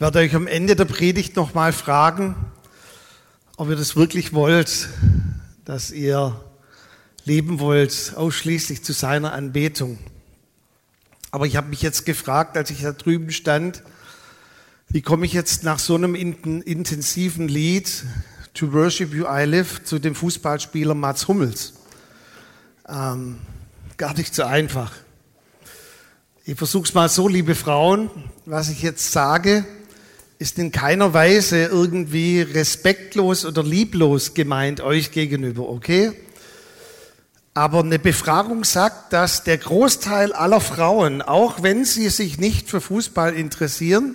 Ich werde euch am Ende der Predigt nochmal fragen, ob ihr das wirklich wollt, dass ihr leben wollt, ausschließlich zu seiner Anbetung. Aber ich habe mich jetzt gefragt, als ich da drüben stand, wie komme ich jetzt nach so einem intensiven Lied, To Worship You I Live, zu dem Fußballspieler Mats Hummels? Ähm, gar nicht so einfach. Ich versuche es mal so, liebe Frauen, was ich jetzt sage, ist in keiner Weise irgendwie respektlos oder lieblos gemeint euch gegenüber, okay? Aber eine Befragung sagt, dass der Großteil aller Frauen, auch wenn sie sich nicht für Fußball interessieren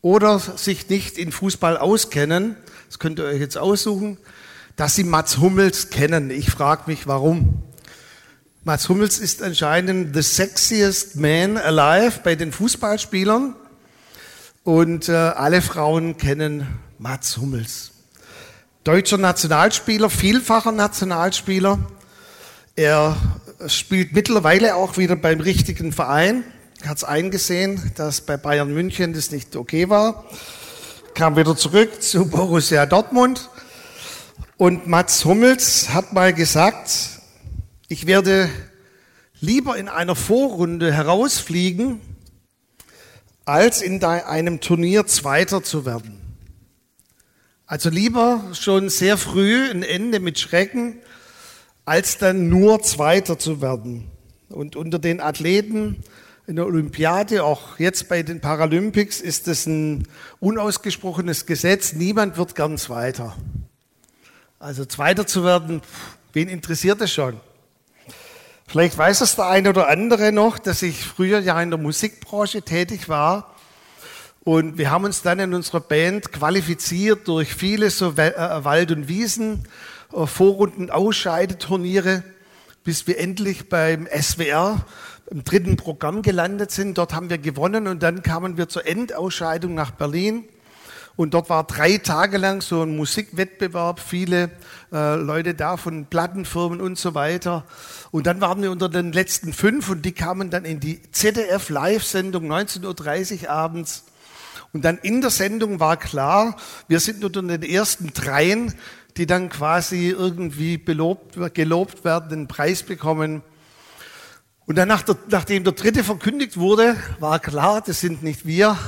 oder sich nicht in Fußball auskennen, das könnt ihr euch jetzt aussuchen, dass sie Mats Hummels kennen. Ich frage mich, warum. Mats Hummels ist anscheinend the sexiest man alive bei den Fußballspielern. Und äh, alle Frauen kennen Mats Hummels. Deutscher Nationalspieler, vielfacher Nationalspieler. Er spielt mittlerweile auch wieder beim richtigen Verein. Hat es eingesehen, dass bei Bayern München das nicht okay war. Kam wieder zurück zu Borussia Dortmund. Und Mats Hummels hat mal gesagt, ich werde lieber in einer Vorrunde herausfliegen, als in einem Turnier Zweiter zu werden. Also lieber schon sehr früh ein Ende mit Schrecken, als dann nur Zweiter zu werden. Und unter den Athleten in der Olympiade, auch jetzt bei den Paralympics, ist es ein unausgesprochenes Gesetz. Niemand wird gern Zweiter. Also Zweiter zu werden, wen interessiert es schon? Vielleicht weiß es der eine oder andere noch, dass ich früher ja in der Musikbranche tätig war. Und wir haben uns dann in unserer Band qualifiziert durch viele so äh, Wald- und Wiesen, äh, Vorrunden, Ausscheideturniere, bis wir endlich beim SWR im dritten Programm gelandet sind. Dort haben wir gewonnen und dann kamen wir zur Endausscheidung nach Berlin. Und dort war drei Tage lang so ein Musikwettbewerb, viele äh, Leute da von Plattenfirmen und so weiter. Und dann waren wir unter den letzten fünf und die kamen dann in die ZDF Live-Sendung 19.30 Uhr abends. Und dann in der Sendung war klar, wir sind unter den ersten dreien, die dann quasi irgendwie belobt, gelobt werden, den Preis bekommen. Und dann, nach der, nachdem der dritte verkündigt wurde, war klar, das sind nicht wir.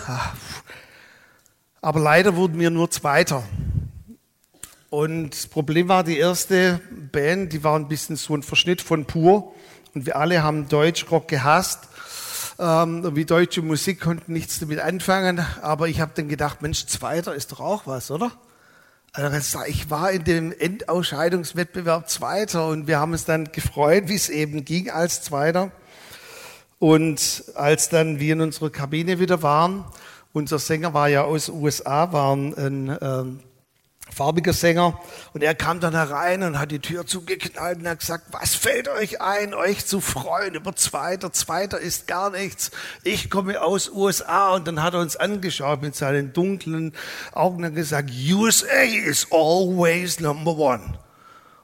Aber leider wurden wir nur Zweiter. Und das Problem war, die erste Band, die war ein bisschen so ein Verschnitt von pur. Und wir alle haben Deutschrock gehasst. Ähm, wie deutsche Musik konnten nichts damit anfangen. Aber ich habe dann gedacht, Mensch, Zweiter ist doch auch was, oder? Also ich war in dem Endausscheidungswettbewerb Zweiter und wir haben uns dann gefreut, wie es eben ging als Zweiter. Und als dann wir in unserer Kabine wieder waren, unser Sänger war ja aus USA, war ein ähm, farbiger Sänger und er kam dann herein und hat die Tür zugeknallt und hat gesagt, was fällt euch ein, euch zu freuen über Zweiter? Zweiter ist gar nichts. Ich komme aus USA und dann hat er uns angeschaut mit seinen dunklen Augen und gesagt, USA is always number one.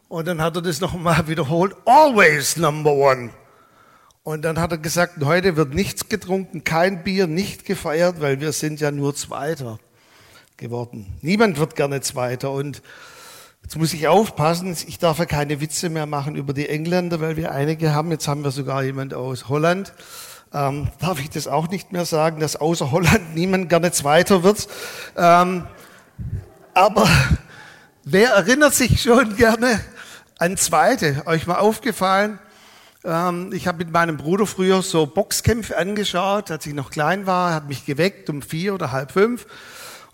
Und dann hat er das nochmal wiederholt, always number one. Und dann hat er gesagt, heute wird nichts getrunken, kein Bier, nicht gefeiert, weil wir sind ja nur Zweiter geworden. Niemand wird gerne Zweiter. Und jetzt muss ich aufpassen, ich darf ja keine Witze mehr machen über die Engländer, weil wir einige haben. Jetzt haben wir sogar jemand aus Holland. Ähm, darf ich das auch nicht mehr sagen, dass außer Holland niemand gerne Zweiter wird. Ähm, aber wer erinnert sich schon gerne an Zweite? Euch mal aufgefallen? Ähm, ich habe mit meinem Bruder früher so Boxkämpfe angeschaut, als ich noch klein war, hat mich geweckt um vier oder halb fünf.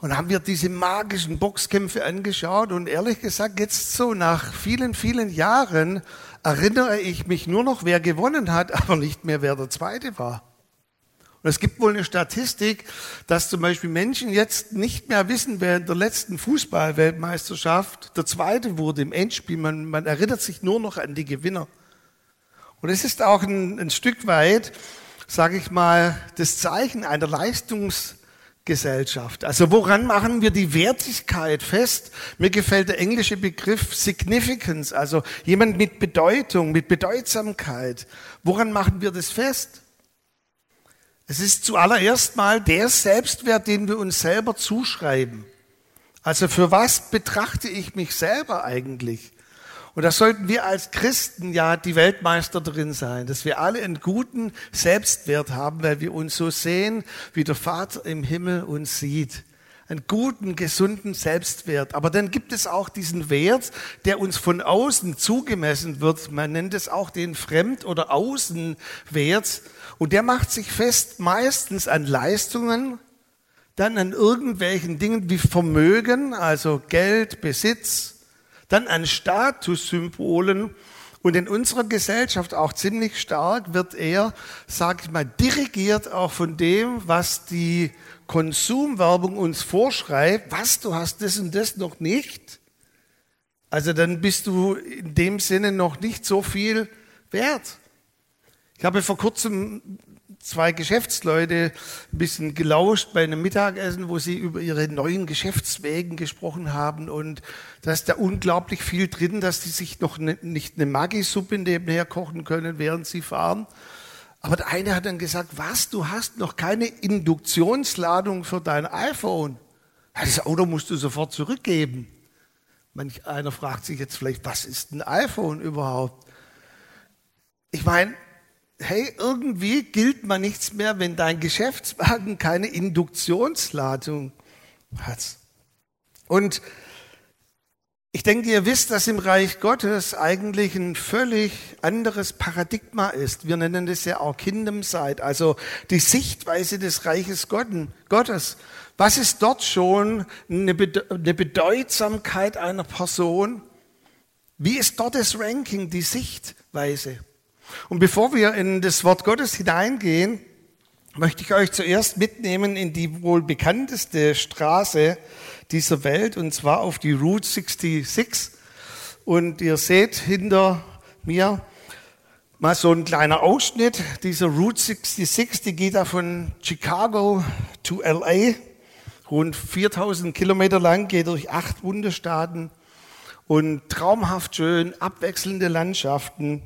Und haben wir diese magischen Boxkämpfe angeschaut. Und ehrlich gesagt, jetzt so nach vielen, vielen Jahren erinnere ich mich nur noch, wer gewonnen hat, aber nicht mehr, wer der Zweite war. Und es gibt wohl eine Statistik, dass zum Beispiel Menschen jetzt nicht mehr wissen, wer in der letzten Fußballweltmeisterschaft der Zweite wurde im Endspiel. Man, man erinnert sich nur noch an die Gewinner. Und es ist auch ein, ein Stück weit, sage ich mal, das Zeichen einer Leistungsgesellschaft. Also woran machen wir die Wertigkeit fest? Mir gefällt der englische Begriff Significance, also jemand mit Bedeutung, mit Bedeutsamkeit. Woran machen wir das fest? Es ist zuallererst mal der Selbstwert, den wir uns selber zuschreiben. Also für was betrachte ich mich selber eigentlich? Und da sollten wir als Christen ja die Weltmeister drin sein, dass wir alle einen guten Selbstwert haben, weil wir uns so sehen, wie der Vater im Himmel uns sieht. Einen guten, gesunden Selbstwert. Aber dann gibt es auch diesen Wert, der uns von außen zugemessen wird. Man nennt es auch den Fremd- oder Außenwert. Und der macht sich fest meistens an Leistungen, dann an irgendwelchen Dingen wie Vermögen, also Geld, Besitz, dann an Statussymbolen und in unserer Gesellschaft auch ziemlich stark wird er, sag ich mal, dirigiert auch von dem, was die Konsumwerbung uns vorschreibt. Was, du hast das und das noch nicht? Also dann bist du in dem Sinne noch nicht so viel wert. Ich habe vor kurzem zwei Geschäftsleute ein bisschen gelauscht bei einem Mittagessen, wo sie über ihre neuen Geschäftswegen gesprochen haben. Und da ist da unglaublich viel drin, dass die sich noch ne, nicht eine Maggi-Suppe nebenher kochen können, während sie fahren. Aber der eine hat dann gesagt, was, du hast noch keine Induktionsladung für dein iPhone. Das Auto musst du sofort zurückgeben. Manch einer fragt sich jetzt vielleicht, was ist ein iPhone überhaupt? Ich meine, hey, irgendwie gilt man nichts mehr, wenn dein Geschäftswagen keine Induktionsladung hat. Und ich denke, ihr wisst, dass im Reich Gottes eigentlich ein völlig anderes Paradigma ist. Wir nennen das ja auch Kingdom Side, also die Sichtweise des Reiches Gottes. Was ist dort schon eine Bedeutsamkeit einer Person? Wie ist dort das Ranking, die Sichtweise? Und bevor wir in das Wort Gottes hineingehen, möchte ich euch zuerst mitnehmen in die wohl bekannteste Straße dieser Welt, und zwar auf die Route 66. Und ihr seht hinter mir mal so ein kleiner Ausschnitt dieser Route 66, die geht da von Chicago to LA, rund 4000 Kilometer lang, geht durch acht Bundesstaaten und traumhaft schön, abwechselnde Landschaften.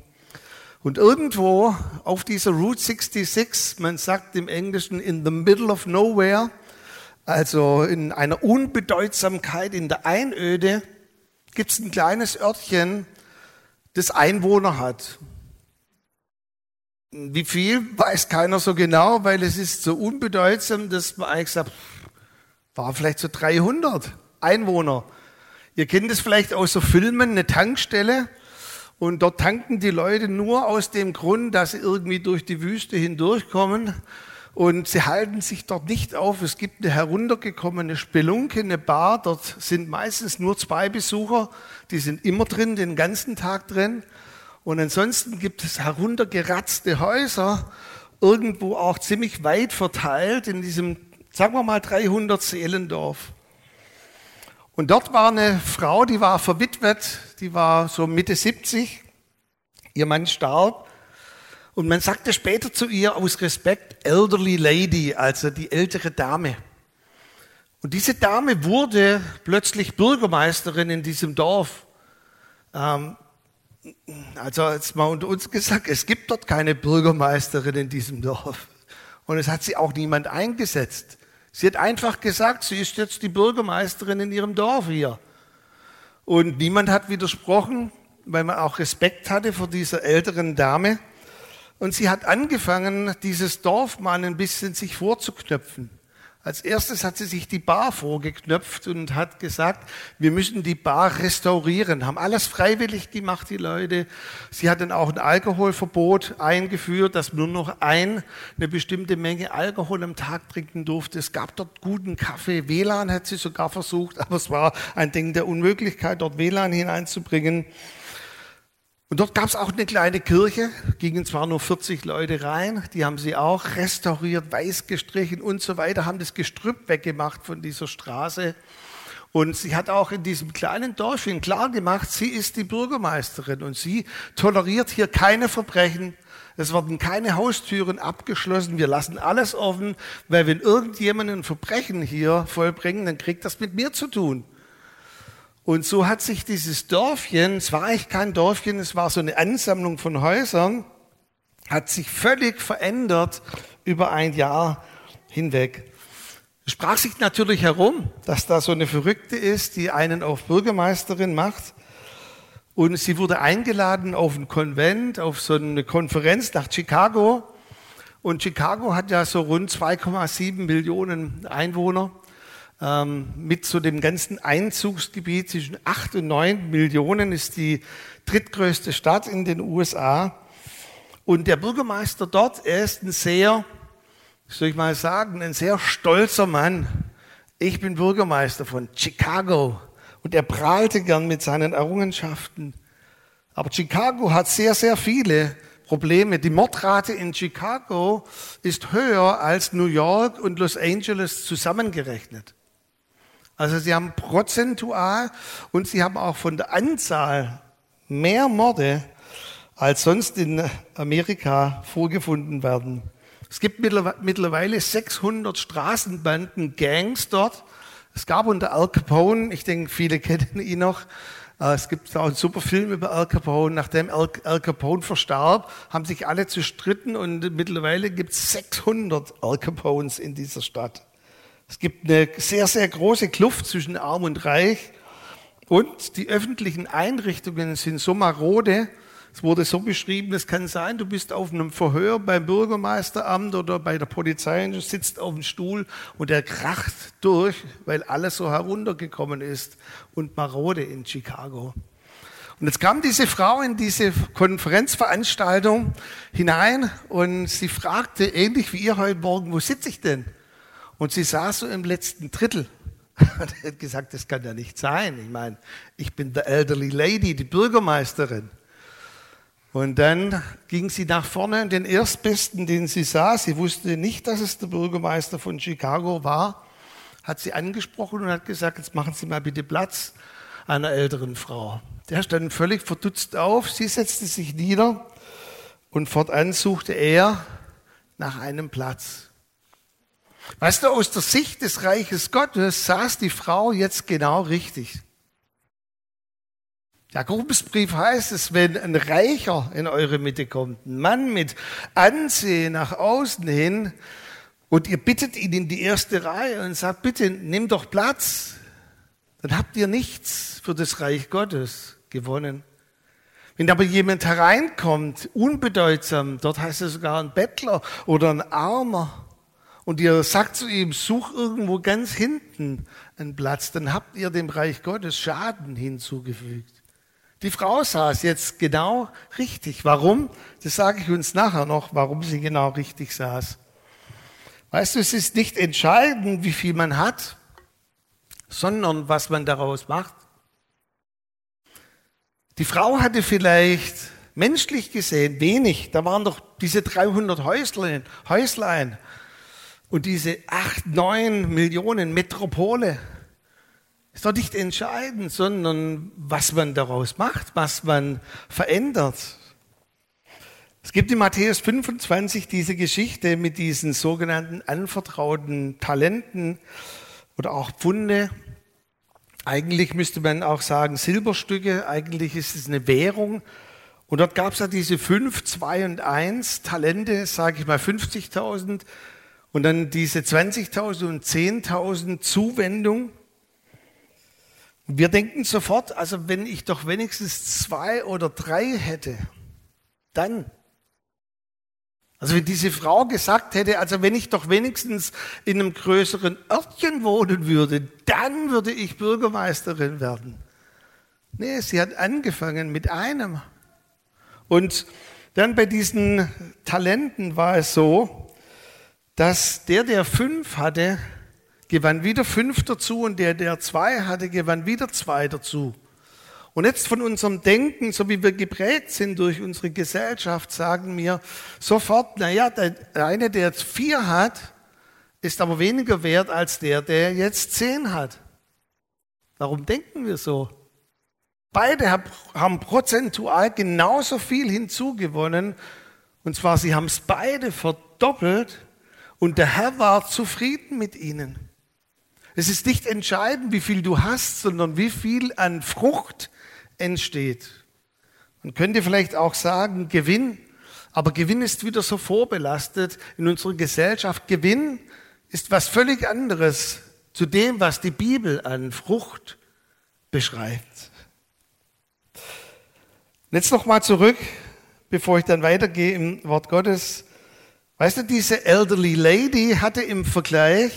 Und irgendwo auf dieser Route 66, man sagt im Englischen in the middle of nowhere, also in einer Unbedeutsamkeit, in der Einöde, gibt es ein kleines Örtchen, das Einwohner hat. Wie viel, weiß keiner so genau, weil es ist so unbedeutsam, dass man eigentlich sagt, war vielleicht so 300 Einwohner. Ihr kennt es vielleicht aus so Filmen, eine Tankstelle, und dort tanken die Leute nur aus dem Grund, dass sie irgendwie durch die Wüste hindurchkommen. Und sie halten sich dort nicht auf. Es gibt eine heruntergekommene Spelunke, eine Bar. Dort sind meistens nur zwei Besucher. Die sind immer drin, den ganzen Tag drin. Und ansonsten gibt es heruntergeratzte Häuser, irgendwo auch ziemlich weit verteilt in diesem, sagen wir mal, 300 Seelendorf. Und dort war eine Frau, die war verwitwet, die war so Mitte 70. Ihr Mann starb. Und man sagte später zu ihr aus Respekt Elderly Lady, also die ältere Dame. Und diese Dame wurde plötzlich Bürgermeisterin in diesem Dorf. Ähm, also jetzt mal unter uns gesagt, es gibt dort keine Bürgermeisterin in diesem Dorf. Und es hat sie auch niemand eingesetzt. Sie hat einfach gesagt, sie ist jetzt die Bürgermeisterin in ihrem Dorf hier. Und niemand hat widersprochen, weil man auch Respekt hatte vor dieser älteren Dame. Und sie hat angefangen, dieses Dorf mal ein bisschen sich vorzuknöpfen. Als erstes hat sie sich die Bar vorgeknöpft und hat gesagt, wir müssen die Bar restaurieren. Haben alles freiwillig gemacht, die Leute. Sie hat dann auch ein Alkoholverbot eingeführt, dass nur noch ein, eine bestimmte Menge Alkohol am Tag trinken durfte. Es gab dort guten Kaffee. WLAN hat sie sogar versucht, aber es war ein Ding der Unmöglichkeit, dort WLAN hineinzubringen. Und dort gab es auch eine kleine Kirche, gingen zwar nur 40 Leute rein, die haben sie auch restauriert, weiß gestrichen und so weiter, haben das Gestrüpp weggemacht von dieser Straße. Und sie hat auch in diesem kleinen Dorfchen klar gemacht, sie ist die Bürgermeisterin und sie toleriert hier keine Verbrechen. Es werden keine Haustüren abgeschlossen. Wir lassen alles offen, weil wenn irgendjemand ein Verbrechen hier vollbringt, dann kriegt das mit mir zu tun. Und so hat sich dieses Dörfchen, es war eigentlich kein Dörfchen, es war so eine Ansammlung von Häusern, hat sich völlig verändert über ein Jahr hinweg. Es sprach sich natürlich herum, dass da so eine Verrückte ist, die einen auf Bürgermeisterin macht. Und sie wurde eingeladen auf ein Konvent, auf so eine Konferenz nach Chicago. Und Chicago hat ja so rund 2,7 Millionen Einwohner. Ähm, mit so dem ganzen Einzugsgebiet zwischen 8 und 9 Millionen ist die drittgrößte Stadt in den USA. Und der Bürgermeister dort, er ist ein sehr, soll ich mal sagen, ein sehr stolzer Mann. Ich bin Bürgermeister von Chicago. Und er prahlte gern mit seinen Errungenschaften. Aber Chicago hat sehr, sehr viele Probleme. Die Mordrate in Chicago ist höher als New York und Los Angeles zusammengerechnet. Also sie haben prozentual und sie haben auch von der Anzahl mehr Morde als sonst in Amerika vorgefunden werden. Es gibt mittlerweile 600 Straßenbanden, Gangs dort. Es gab unter Al Capone, ich denke, viele kennen ihn noch, äh, es gibt auch einen super Film über Al Capone. Nachdem Al Capone verstarb, haben sich alle zerstritten und mittlerweile gibt es 600 Al Capones in dieser Stadt. Es gibt eine sehr, sehr große Kluft zwischen Arm und Reich. Und die öffentlichen Einrichtungen sind so marode. Es wurde so beschrieben, es kann sein, du bist auf einem Verhör beim Bürgermeisteramt oder bei der Polizei und du sitzt auf dem Stuhl und der kracht durch, weil alles so heruntergekommen ist und marode in Chicago. Und jetzt kam diese Frau in diese Konferenzveranstaltung hinein und sie fragte, ähnlich wie ihr heute Morgen, wo sitze ich denn? Und sie saß so im letzten Drittel. Und er hat gesagt, das kann ja nicht sein. Ich meine, ich bin the elderly lady, die Bürgermeisterin. Und dann ging sie nach vorne und den Erstbesten, den sie sah, sie wusste nicht, dass es der Bürgermeister von Chicago war, hat sie angesprochen und hat gesagt, jetzt machen Sie mal bitte Platz einer älteren Frau. Der stand völlig verdutzt auf, sie setzte sich nieder und fortan suchte er nach einem Platz. Weißt du, aus der Sicht des Reiches Gottes saß die Frau jetzt genau richtig. Jakobusbrief heißt es, wenn ein Reicher in eure Mitte kommt, ein Mann mit Ansehen nach außen hin, und ihr bittet ihn in die erste Reihe und sagt, bitte nimm doch Platz, dann habt ihr nichts für das Reich Gottes gewonnen. Wenn aber jemand hereinkommt, unbedeutsam, dort heißt es sogar ein Bettler oder ein Armer, und ihr sagt zu ihm, such irgendwo ganz hinten einen Platz, dann habt ihr dem Reich Gottes Schaden hinzugefügt. Die Frau saß jetzt genau richtig. Warum? Das sage ich uns nachher noch, warum sie genau richtig saß. Weißt du, es ist nicht entscheidend, wie viel man hat, sondern was man daraus macht. Die Frau hatte vielleicht menschlich gesehen wenig. Da waren doch diese 300 Häuslein, Häuslein und diese acht, neun Millionen Metropole ist doch nicht entscheidend, sondern was man daraus macht, was man verändert. Es gibt in Matthäus 25 diese Geschichte mit diesen sogenannten anvertrauten Talenten oder auch Pfunde. Eigentlich müsste man auch sagen Silberstücke, eigentlich ist es eine Währung. Und dort gab es ja diese fünf, zwei und eins Talente, sage ich mal 50.000 und dann diese 20.000 und 10.000 Zuwendung. Wir denken sofort, also wenn ich doch wenigstens zwei oder drei hätte, dann. Also wenn diese Frau gesagt hätte, also wenn ich doch wenigstens in einem größeren Örtchen wohnen würde, dann würde ich Bürgermeisterin werden. Nee, sie hat angefangen mit einem. Und dann bei diesen Talenten war es so, dass der, der fünf hatte, gewann wieder fünf dazu und der, der zwei hatte, gewann wieder zwei dazu. Und jetzt von unserem Denken, so wie wir geprägt sind durch unsere Gesellschaft, sagen wir sofort, naja, der eine, der jetzt vier hat, ist aber weniger wert als der, der jetzt zehn hat. Warum denken wir so? Beide haben prozentual genauso viel hinzugewonnen. Und zwar, sie haben es beide verdoppelt und der Herr war zufrieden mit ihnen. Es ist nicht entscheidend, wie viel du hast, sondern wie viel an Frucht entsteht. Man könnte vielleicht auch sagen, Gewinn. Aber Gewinn ist wieder so vorbelastet in unserer Gesellschaft. Gewinn ist was völlig anderes zu dem, was die Bibel an Frucht beschreibt. Jetzt noch mal zurück, bevor ich dann weitergehe im Wort Gottes. Weißt du, diese elderly lady hatte im Vergleich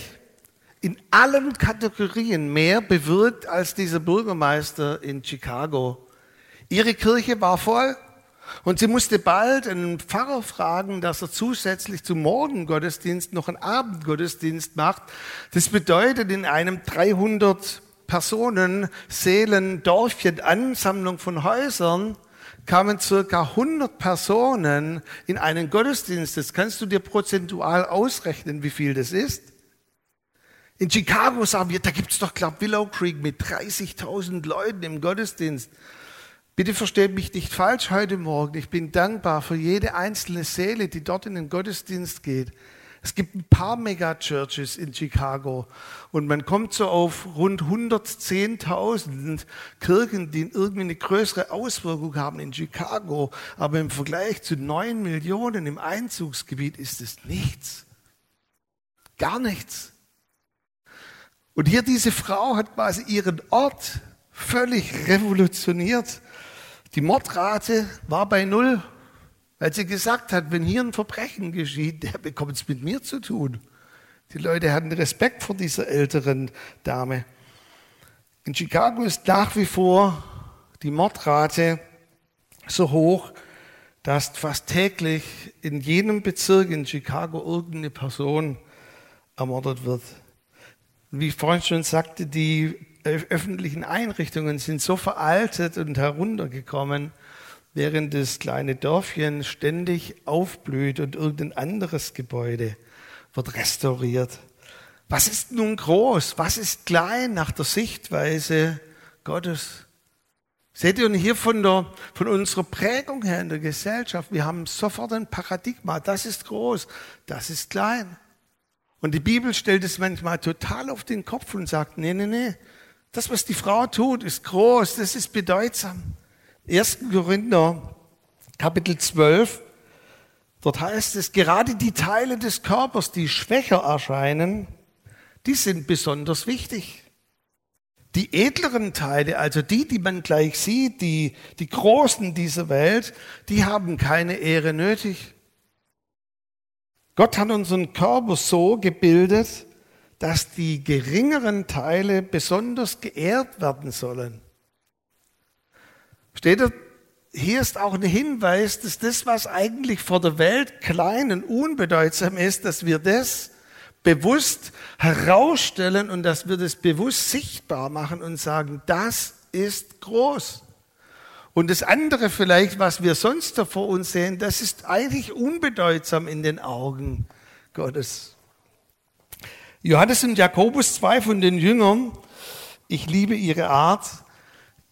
in allen Kategorien mehr bewirkt als dieser Bürgermeister in Chicago. Ihre Kirche war voll und sie musste bald einen Pfarrer fragen, dass er zusätzlich zum Morgengottesdienst noch einen Abendgottesdienst macht. Das bedeutet in einem 300 Personen, Seelen, Dorfchen, Ansammlung von Häusern, kamen circa 100 Personen in einen Gottesdienst. Das kannst du dir prozentual ausrechnen, wie viel das ist. In Chicago sagen wir, da gibt's doch, glaub, Willow Creek mit 30.000 Leuten im Gottesdienst. Bitte versteht mich nicht falsch heute Morgen. Ich bin dankbar für jede einzelne Seele, die dort in den Gottesdienst geht. Es gibt ein paar Megachurches in Chicago und man kommt so auf rund 110.000 Kirchen, die irgendwie eine größere Auswirkung haben in Chicago. Aber im Vergleich zu 9 Millionen im Einzugsgebiet ist es nichts. Gar nichts. Und hier diese Frau hat quasi ihren Ort völlig revolutioniert. Die Mordrate war bei null, weil sie gesagt hat, wenn hier ein Verbrechen geschieht, der bekommt es mit mir zu tun. Die Leute hatten Respekt vor dieser älteren Dame. In Chicago ist nach wie vor die Mordrate so hoch, dass fast täglich in jedem Bezirk in Chicago irgendeine Person ermordet wird. Wie ich vorhin schon sagte, die öffentlichen Einrichtungen sind so veraltet und heruntergekommen, während das kleine Dörfchen ständig aufblüht und irgendein anderes Gebäude wird restauriert. Was ist nun groß? Was ist klein nach der Sichtweise Gottes? Seht ihr hier von, der, von unserer Prägung her in der Gesellschaft, wir haben sofort ein Paradigma. Das ist groß, das ist klein. Und die Bibel stellt es manchmal total auf den Kopf und sagt, nee, nee, nee, das, was die Frau tut, ist groß, das ist bedeutsam. 1. Korinther, Kapitel 12, dort heißt es, gerade die Teile des Körpers, die schwächer erscheinen, die sind besonders wichtig. Die edleren Teile, also die, die man gleich sieht, die, die Großen dieser Welt, die haben keine Ehre nötig. Gott hat unseren Körper so gebildet, dass die geringeren Teile besonders geehrt werden sollen. Steht da, hier ist auch ein Hinweis, dass das, was eigentlich vor der Welt klein und unbedeutsam ist, dass wir das bewusst herausstellen und dass wir das bewusst sichtbar machen und sagen, das ist groß. Und das andere vielleicht, was wir sonst da vor uns sehen, das ist eigentlich unbedeutsam in den Augen Gottes. Johannes und Jakobus, zwei von den Jüngern, ich liebe ihre Art.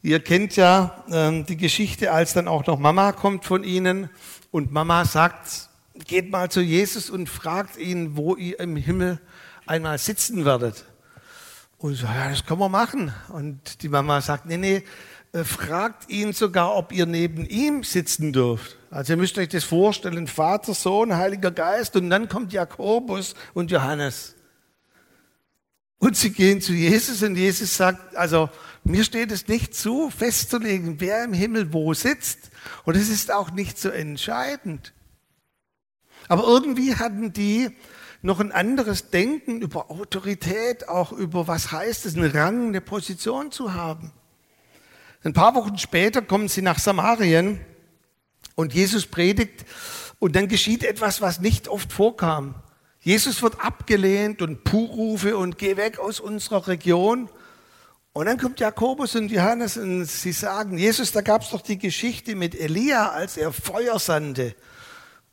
Ihr kennt ja äh, die Geschichte, als dann auch noch Mama kommt von ihnen und Mama sagt, geht mal zu Jesus und fragt ihn, wo ihr im Himmel einmal sitzen werdet. Und so, ja, das können wir machen. Und die Mama sagt, nee, nee, äh, fragt ihn sogar, ob ihr neben ihm sitzen dürft. Also ihr müsst euch das vorstellen, Vater, Sohn, Heiliger Geist und dann kommt Jakobus und Johannes. Und sie gehen zu Jesus und Jesus sagt, also mir steht es nicht zu, festzulegen, wer im Himmel wo sitzt. Und es ist auch nicht so entscheidend. Aber irgendwie hatten die noch ein anderes Denken über Autorität, auch über was heißt es, einen Rang, eine Position zu haben. Ein paar Wochen später kommen sie nach Samarien und Jesus predigt und dann geschieht etwas, was nicht oft vorkam. Jesus wird abgelehnt und Puhrufe und geh weg aus unserer Region. Und dann kommt Jakobus und Johannes und sie sagen, Jesus, da gab es doch die Geschichte mit Elia, als er Feuer sandte.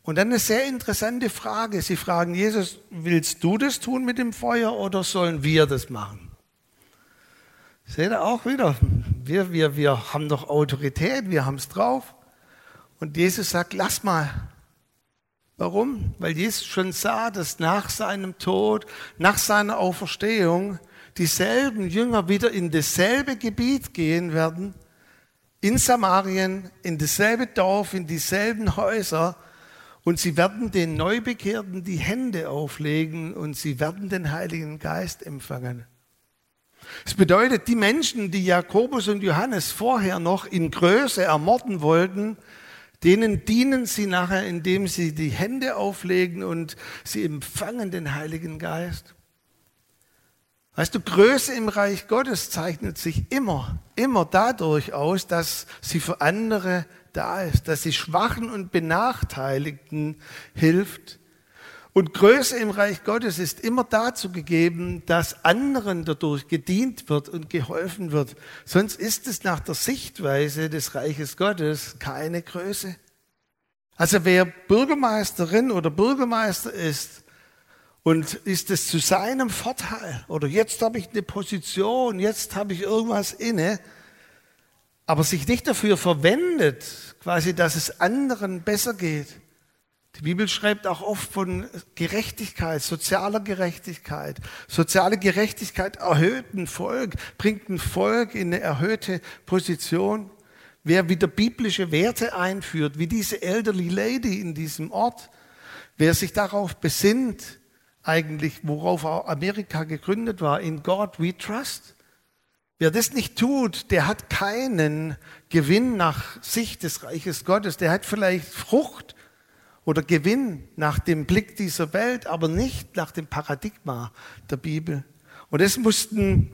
Und dann eine sehr interessante Frage. Sie fragen Jesus, willst du das tun mit dem Feuer oder sollen wir das machen? Seht ihr auch wieder, wir, wir, wir haben doch Autorität, wir haben es drauf. Und Jesus sagt, lass mal. Warum? Weil Jesus schon sah, dass nach seinem Tod, nach seiner Auferstehung, dieselben Jünger wieder in dasselbe Gebiet gehen werden, in Samarien, in dasselbe Dorf, in dieselben Häuser Und sie werden den Neubekehrten die Hände auflegen und sie werden den Heiligen Geist empfangen. Das bedeutet, die Menschen, die Jakobus und Johannes vorher noch in Größe ermorden wollten, denen dienen sie nachher, indem sie die Hände auflegen und sie empfangen den Heiligen Geist. Weißt du, Größe im Reich Gottes zeichnet sich immer, immer dadurch aus, dass sie für andere da ist, dass sie Schwachen und Benachteiligten hilft. Und Größe im Reich Gottes ist immer dazu gegeben, dass anderen dadurch gedient wird und geholfen wird. Sonst ist es nach der Sichtweise des Reiches Gottes keine Größe. Also wer Bürgermeisterin oder Bürgermeister ist, und ist es zu seinem Vorteil oder jetzt habe ich eine Position, jetzt habe ich irgendwas inne, aber sich nicht dafür verwendet, quasi, dass es anderen besser geht. Die Bibel schreibt auch oft von Gerechtigkeit, sozialer Gerechtigkeit. Soziale Gerechtigkeit erhöht ein Volk, bringt ein Volk in eine erhöhte Position. Wer wieder biblische Werte einführt, wie diese elderly lady in diesem Ort, wer sich darauf besinnt, eigentlich, worauf Amerika gegründet war, in God we trust. Wer das nicht tut, der hat keinen Gewinn nach Sicht des Reiches Gottes. Der hat vielleicht Frucht oder Gewinn nach dem Blick dieser Welt, aber nicht nach dem Paradigma der Bibel. Und das mussten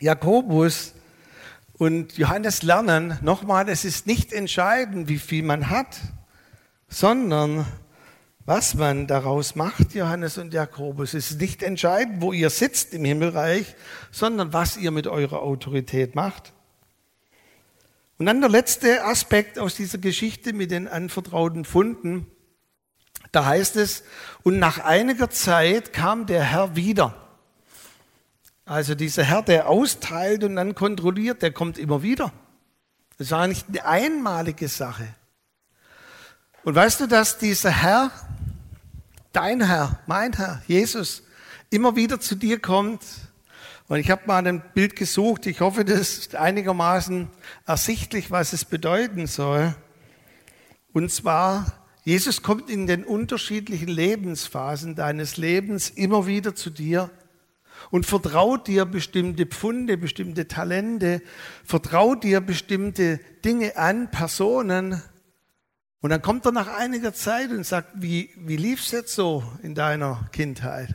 Jakobus und Johannes lernen. Nochmal, es ist nicht entscheidend, wie viel man hat, sondern was man daraus macht, Johannes und Jakobus, ist nicht entscheidend, wo ihr sitzt im Himmelreich, sondern was ihr mit eurer Autorität macht. Und dann der letzte Aspekt aus dieser Geschichte mit den anvertrauten Funden. Da heißt es, und nach einiger Zeit kam der Herr wieder. Also dieser Herr, der austeilt und dann kontrolliert, der kommt immer wieder. Das war nicht eine einmalige Sache. Und weißt du, dass dieser Herr, dein Herr, mein Herr, Jesus, immer wieder zu dir kommt? Und ich habe mal ein Bild gesucht. Ich hoffe, das ist einigermaßen ersichtlich, was es bedeuten soll. Und zwar, Jesus kommt in den unterschiedlichen Lebensphasen deines Lebens immer wieder zu dir und vertraut dir bestimmte Pfunde, bestimmte Talente, vertraut dir bestimmte Dinge an, Personen, und dann kommt er nach einiger Zeit und sagt, wie, wie es jetzt so in deiner Kindheit?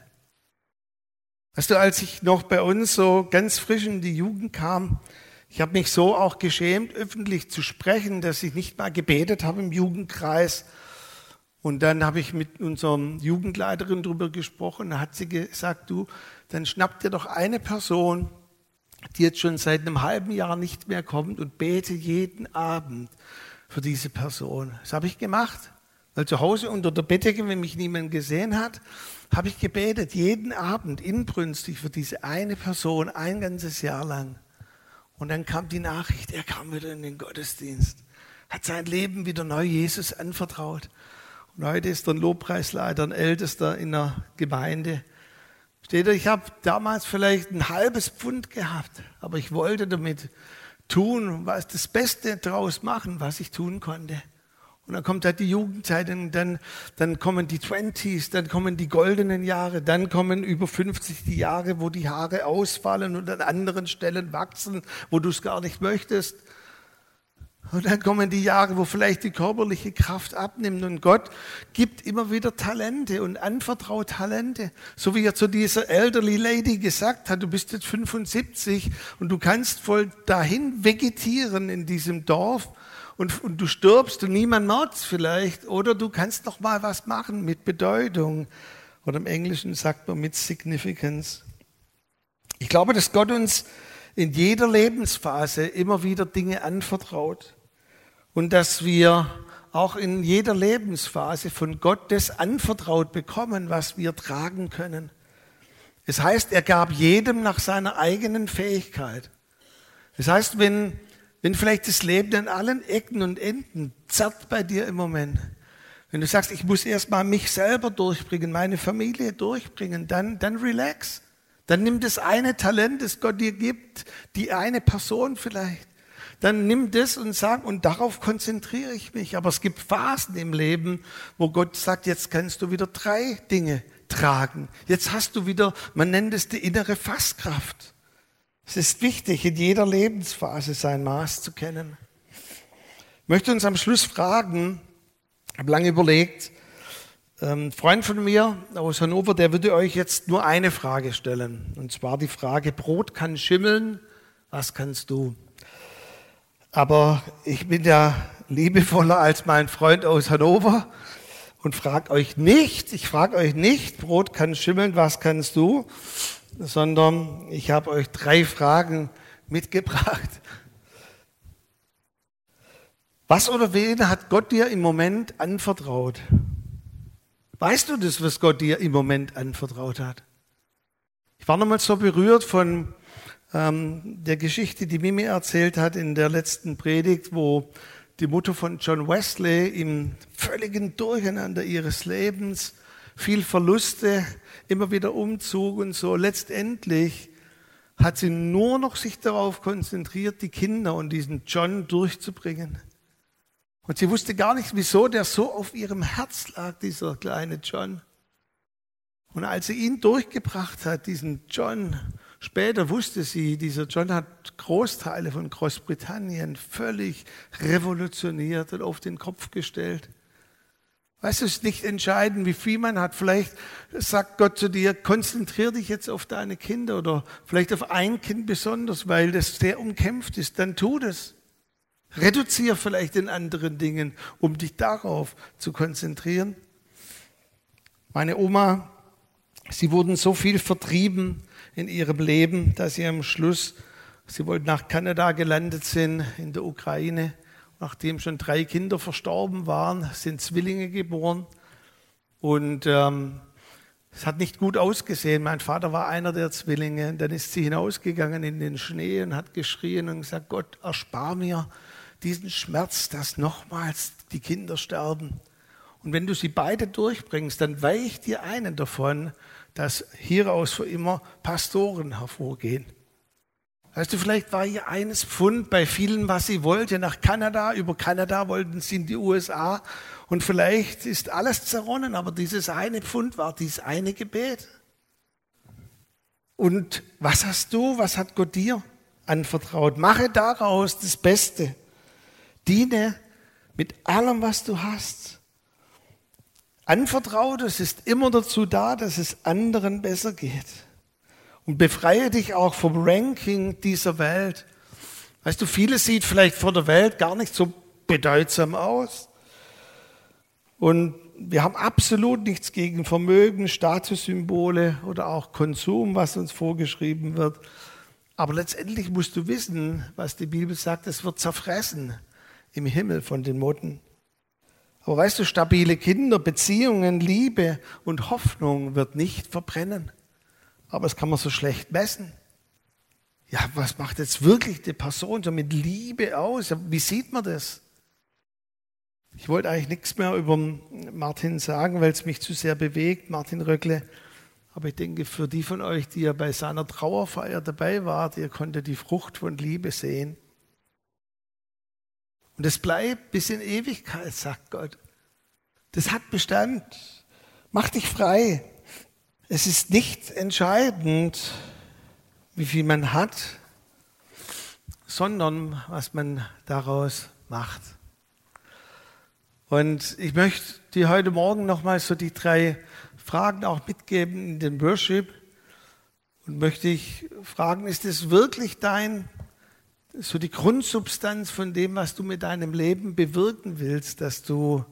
Weißt du, als ich noch bei uns so ganz frisch in die Jugend kam, ich habe mich so auch geschämt, öffentlich zu sprechen, dass ich nicht mal gebetet habe im Jugendkreis. Und dann habe ich mit unserem Jugendleiterin darüber gesprochen. Da hat sie gesagt, du, dann schnapp dir doch eine Person, die jetzt schon seit einem halben Jahr nicht mehr kommt und bete jeden Abend für diese Person. Das habe ich gemacht. Weil zu Hause unter der Bettdecke, wenn mich niemand gesehen hat, habe ich gebetet, jeden Abend inbrünstig für diese eine Person, ein ganzes Jahr lang. Und dann kam die Nachricht, er kam wieder in den Gottesdienst, hat sein Leben wieder neu Jesus anvertraut. Und heute ist er ein Lobpreisleiter, ein Ältester in der Gemeinde. Steht er, ich habe damals vielleicht ein halbes Pfund gehabt, aber ich wollte damit tun, was das Beste daraus machen, was ich tun konnte. Und dann kommt halt die Jugendzeit, und dann, dann kommen die Twenties, dann kommen die goldenen Jahre, dann kommen über 50 die Jahre, wo die Haare ausfallen und an anderen Stellen wachsen, wo du es gar nicht möchtest. Und dann kommen die Jahre, wo vielleicht die körperliche Kraft abnimmt und Gott gibt immer wieder Talente und anvertraut Talente. So wie er zu dieser elderly lady gesagt hat, du bist jetzt 75 und du kannst voll dahin vegetieren in diesem Dorf und, und du stirbst und niemand merkt es vielleicht. Oder du kannst noch mal was machen mit Bedeutung. Oder im Englischen sagt man mit Significance. Ich glaube, dass Gott uns in jeder Lebensphase immer wieder Dinge anvertraut und dass wir auch in jeder Lebensphase von Gott das anvertraut bekommen, was wir tragen können. Es heißt, er gab jedem nach seiner eigenen Fähigkeit. Das heißt, wenn, wenn vielleicht das Leben an allen Ecken und Enden zerrt bei dir im Moment, wenn du sagst, ich muss erstmal mich selber durchbringen, meine Familie durchbringen, dann, dann relax. Dann nimm das eine Talent, das Gott dir gibt, die eine Person vielleicht. Dann nimm das und sag, und darauf konzentriere ich mich. Aber es gibt Phasen im Leben, wo Gott sagt, jetzt kannst du wieder drei Dinge tragen. Jetzt hast du wieder, man nennt es die innere Fasskraft. Es ist wichtig, in jeder Lebensphase sein Maß zu kennen. Ich möchte uns am Schluss fragen, ich habe lange überlegt, ähm, ein Freund von mir aus Hannover, der würde euch jetzt nur eine Frage stellen. Und zwar die Frage, Brot kann schimmeln, was kannst du? Aber ich bin ja liebevoller als mein Freund aus Hannover und frage euch nicht, ich frage euch nicht, Brot kann schimmeln, was kannst du? Sondern ich habe euch drei Fragen mitgebracht. Was oder wen hat Gott dir im Moment anvertraut? Weißt du das, was Gott dir im Moment anvertraut hat? Ich war nochmal so berührt von ähm, der Geschichte, die Mimi erzählt hat in der letzten Predigt, wo die Mutter von John Wesley im völligen Durcheinander ihres Lebens, viel Verluste, immer wieder Umzug und so, letztendlich hat sie nur noch sich darauf konzentriert, die Kinder und diesen John durchzubringen. Und sie wusste gar nicht, wieso der so auf ihrem Herz lag, dieser kleine John. Und als sie ihn durchgebracht hat, diesen John, später wusste sie, dieser John hat Großteile von Großbritannien völlig revolutioniert und auf den Kopf gestellt. Weißt du, es ist nicht entscheidend, wie viel man hat. Vielleicht sagt Gott zu dir, konzentrier dich jetzt auf deine Kinder oder vielleicht auf ein Kind besonders, weil das sehr umkämpft ist. Dann tu das. Reduziere vielleicht in anderen Dingen, um dich darauf zu konzentrieren. Meine Oma, sie wurden so viel vertrieben in ihrem Leben, dass sie am Schluss, sie wollten nach Kanada gelandet sind, in der Ukraine. Nachdem schon drei Kinder verstorben waren, sind Zwillinge geboren. Und ähm, es hat nicht gut ausgesehen. Mein Vater war einer der Zwillinge. Dann ist sie hinausgegangen in den Schnee und hat geschrien und gesagt, Gott, erspar mir diesen Schmerz, dass nochmals die Kinder sterben. Und wenn du sie beide durchbringst, dann weicht dir einen davon, dass hieraus für immer Pastoren hervorgehen. Weißt du, vielleicht war hier eines Pfund bei vielen, was sie wollte, nach Kanada, über Kanada wollten sie in die USA und vielleicht ist alles zerronnen, aber dieses eine Pfund war dieses eine Gebet. Und was hast du, was hat Gott dir anvertraut? Mache daraus das Beste. Diene mit allem, was du hast. Anvertrautes ist immer dazu da, dass es anderen besser geht. Und befreie dich auch vom Ranking dieser Welt. Weißt du, viele sieht vielleicht vor der Welt gar nicht so bedeutsam aus. Und wir haben absolut nichts gegen Vermögen, Statussymbole oder auch Konsum, was uns vorgeschrieben wird. Aber letztendlich musst du wissen, was die Bibel sagt, es wird zerfressen im Himmel von den Motten. Aber weißt du, stabile Kinder, Beziehungen, Liebe und Hoffnung wird nicht verbrennen. Aber das kann man so schlecht messen. Ja, was macht jetzt wirklich die Person so mit Liebe aus? Wie sieht man das? Ich wollte eigentlich nichts mehr über Martin sagen, weil es mich zu sehr bewegt, Martin Röckle. Aber ich denke, für die von euch, die ja bei seiner Trauerfeier dabei wart, ihr konntet die Frucht von Liebe sehen. Und es bleibt bis in Ewigkeit, sagt Gott. Das hat Bestand. Mach dich frei. Es ist nicht entscheidend, wie viel man hat, sondern was man daraus macht. Und ich möchte dir heute Morgen nochmal so die drei Fragen auch mitgeben in den Worship und möchte ich fragen, ist es wirklich dein so die Grundsubstanz von dem, was du mit deinem Leben bewirken willst, dass du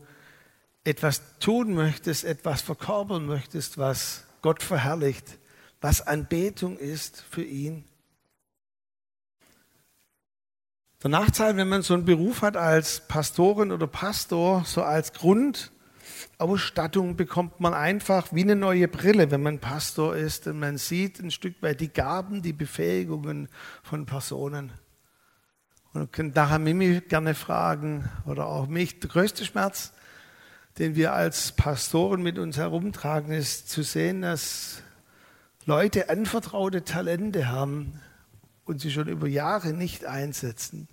etwas tun möchtest, etwas verkörpern möchtest, was Gott verherrlicht, was Anbetung ist für ihn. Der Nachteil, wenn man so einen Beruf hat als Pastorin oder Pastor, so als Grundausstattung bekommt man einfach wie eine neue Brille, wenn man Pastor ist und man sieht ein Stück weit die Gaben, die Befähigungen von Personen. Und könnt nachher Mimi gerne fragen oder auch mich. Der größte Schmerz, den wir als Pastoren mit uns herumtragen, ist zu sehen, dass Leute anvertraute Talente haben und sie schon über Jahre nicht einsetzen.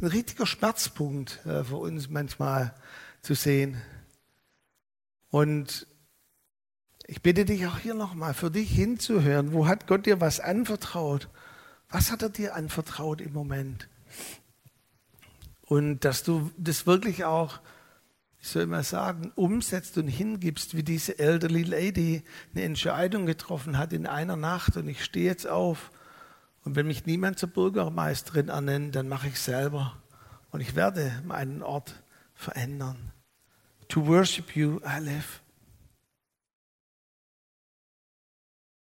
ein richtiger Schmerzpunkt äh, für uns manchmal zu sehen. Und ich bitte dich auch hier nochmal, für dich hinzuhören. Wo hat Gott dir was anvertraut? Was hat er dir anvertraut im Moment? Und dass du das wirklich auch, ich soll mal sagen, umsetzt und hingibst, wie diese elderly lady eine Entscheidung getroffen hat in einer Nacht und ich stehe jetzt auf und wenn mich niemand zur Bürgermeisterin ernennt, dann mache ich selber und ich werde meinen Ort verändern. To worship you I live.